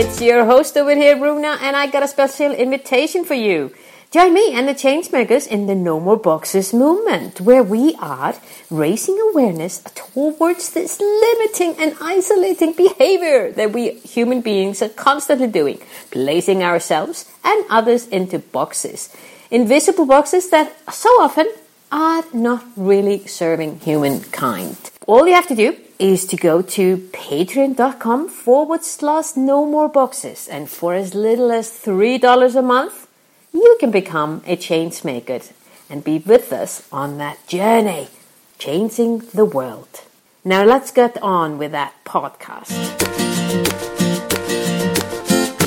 It's your host over here, Runa, and I got a special invitation for you. Join me and the Changemakers in the No More Boxes movement, where we are raising awareness towards this limiting and isolating behavior that we human beings are constantly doing, placing ourselves and others into boxes. Invisible boxes that so often are not really serving humankind. All you have to do is to go to patreon.com forward slash no more boxes, and for as little as $3 a month, you can become a change maker and be with us on that journey, changing the world. Now let's get on with that podcast.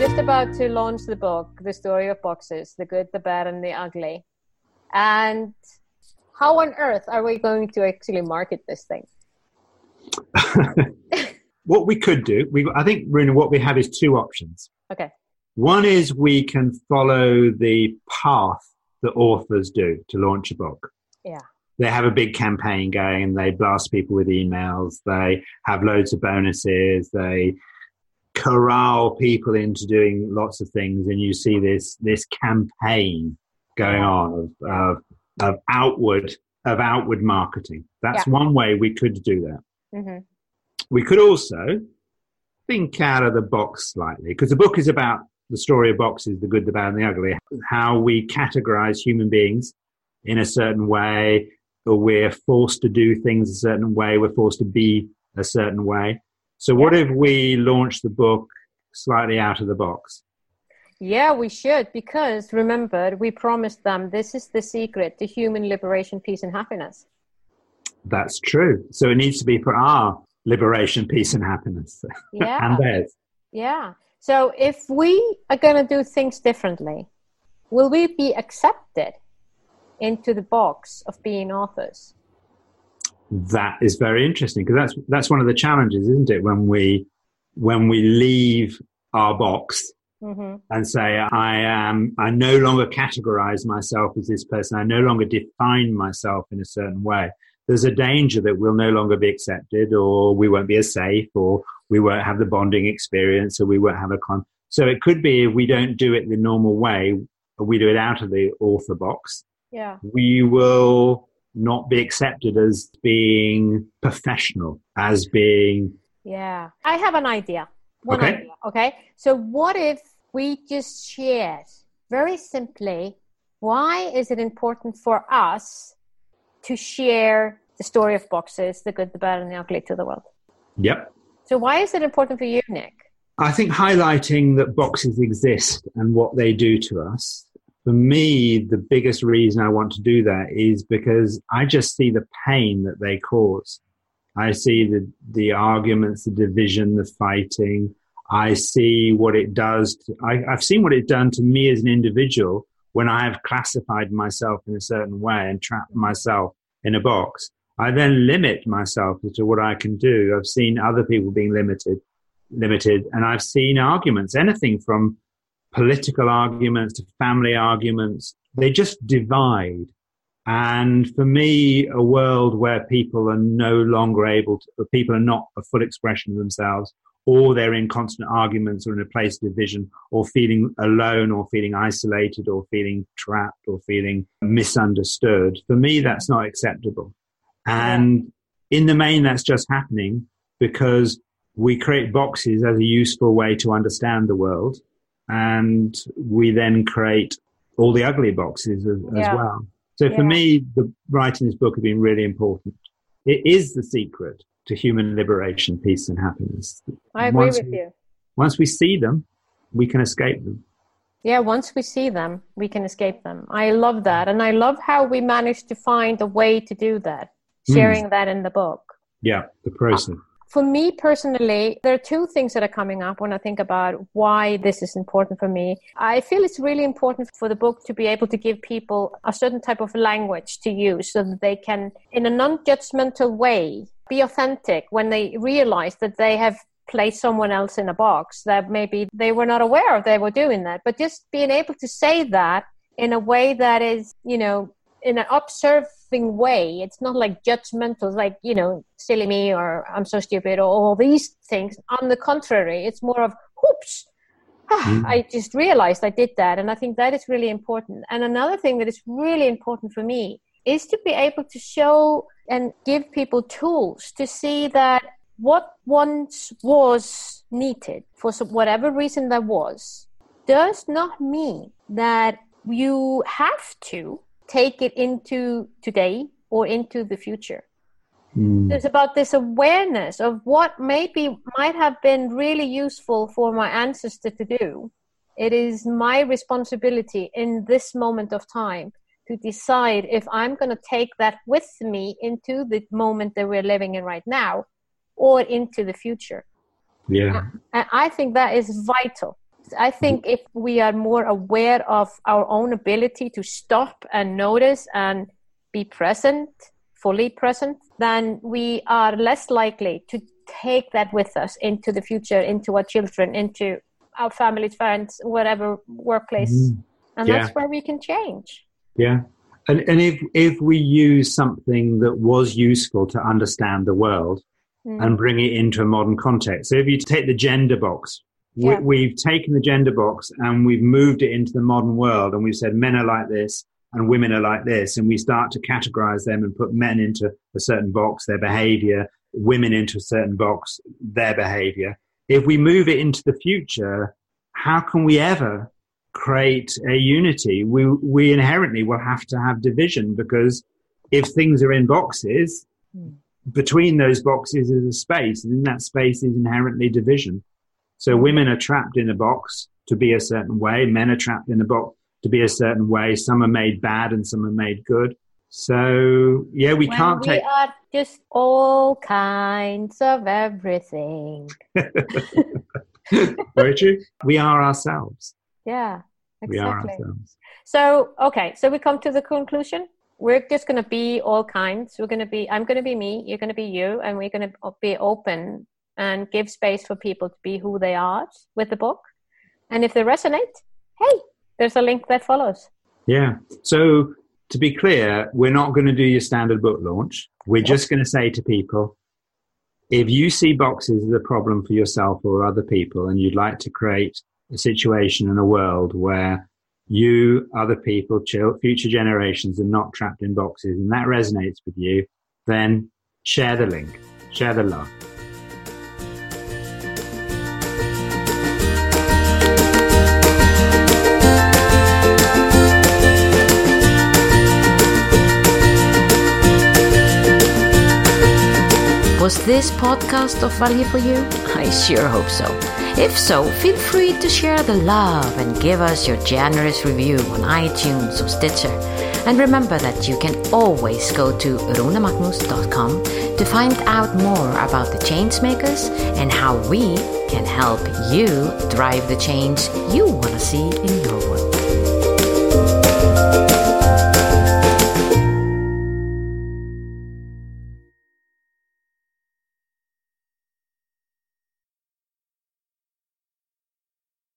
Just about to launch the book, The Story of Boxes The Good, the Bad, and the Ugly. And how on earth are we going to actually market this thing? what we could do, we, I think, Runa, what we have is two options. Okay. One is we can follow the path that authors do to launch a book. Yeah. They have a big campaign going they blast people with emails. They have loads of bonuses. They corral people into doing lots of things. And you see this, this campaign going on of, of, of outward, of outward marketing. That's yeah. one way we could do that. Mm-hmm. We could also think out of the box slightly because the book is about the story of boxes, the good, the bad, and the ugly, how we categorize human beings in a certain way, or we're forced to do things a certain way, we're forced to be a certain way. So, what if we launch the book slightly out of the box? Yeah, we should, because remember, we promised them this is the secret to human liberation, peace, and happiness. That's true. So, it needs to be for our liberation, peace, and happiness. Yeah. and theirs. Yeah. So if we are going to do things differently, will we be accepted into the box of being authors? That is very interesting because that's that's one of the challenges, isn't it? When we when we leave our box mm-hmm. and say, "I am," I no longer categorize myself as this person. I no longer define myself in a certain way. There's a danger that we'll no longer be accepted, or we won't be as safe, or we won't have the bonding experience or we won't have a con. So it could be if we don't do it the normal way, we do it out of the author box, yeah. we will not be accepted as being professional, as being. Yeah. I have an idea. One okay. idea. Okay. So what if we just shared very simply why is it important for us to share the story of boxes, the good, the bad, and the ugly to the world? Yep. So, why is it important for you, Nick? I think highlighting that boxes exist and what they do to us. For me, the biggest reason I want to do that is because I just see the pain that they cause. I see the, the arguments, the division, the fighting. I see what it does. To, I, I've seen what it's done to me as an individual when I have classified myself in a certain way and trapped myself in a box. I then limit myself to what I can do. I've seen other people being limited, limited, and I've seen arguments, anything from political arguments to family arguments. They just divide. And for me, a world where people are no longer able to, people are not a full expression of themselves, or they're in constant arguments or in a place of division, or feeling alone, or feeling isolated, or feeling trapped, or feeling misunderstood. For me, that's not acceptable. And in the main, that's just happening because we create boxes as a useful way to understand the world. And we then create all the ugly boxes as, yeah. as well. So yeah. for me, the writing this book has been really important. It is the secret to human liberation, peace, and happiness. I agree once with we, you. Once we see them, we can escape them. Yeah, once we see them, we can escape them. I love that. And I love how we managed to find a way to do that. Hmm. sharing mm. that in the book. Yeah, the process. For me personally, there are two things that are coming up when I think about why this is important for me. I feel it's really important for the book to be able to give people a certain type of language to use so that they can, in a non judgmental way, be authentic when they realize that they have placed someone else in a box that maybe they were not aware of they were doing that. But just being able to say that in a way that is, you know, in an observing way. It's not like judgmental, like, you know, silly me or I'm so stupid or all these things. On the contrary, it's more of, oops, mm. I just realized I did that. And I think that is really important. And another thing that is really important for me is to be able to show and give people tools to see that what once was needed for whatever reason that was does not mean that you have to take it into today or into the future. Mm. It's about this awareness of what maybe might have been really useful for my ancestor to do. It is my responsibility in this moment of time to decide if I'm going to take that with me into the moment that we're living in right now or into the future. Yeah. And I think that is vital. I think if we are more aware of our own ability to stop and notice and be present, fully present, then we are less likely to take that with us into the future, into our children, into our families, friends, whatever workplace. Mm. And yeah. that's where we can change. Yeah. And, and if, if we use something that was useful to understand the world mm. and bring it into a modern context. So if you take the gender box yeah. we, have taken the gender box and we've moved it into the modern world and we've said men are like this and women are like this and we start to categorize them and put men into a certain box their behavior women into a certain box their behavior if we move it into the future how can we ever create a unity we we inherently will have to have division because if things are in boxes mm. between those boxes is a space and in that space is inherently division so women are trapped in a box to be a certain way. Men are trapped in a box to be a certain way. Some are made bad and some are made good. So yeah, we when can't we take. We are just all kinds of everything. Very true. We are ourselves. Yeah, exactly. We are ourselves. So okay, so we come to the conclusion. We're just going to be all kinds. We're going to be. I'm going to be me. You're going to be you, and we're going to be open and give space for people to be who they are with the book. And if they resonate, hey, there's a link that follows. Yeah. So to be clear, we're not going to do your standard book launch. We're just going to say to people, if you see boxes as a problem for yourself or other people and you'd like to create a situation in a world where you, other people, future generations are not trapped in boxes and that resonates with you, then share the link, share the love. Was this podcast of value for you? I sure hope so. If so, feel free to share the love and give us your generous review on iTunes or Stitcher. And remember that you can always go to runamagnus.com to find out more about the changemakers and how we can help you drive the change you want to see in your world.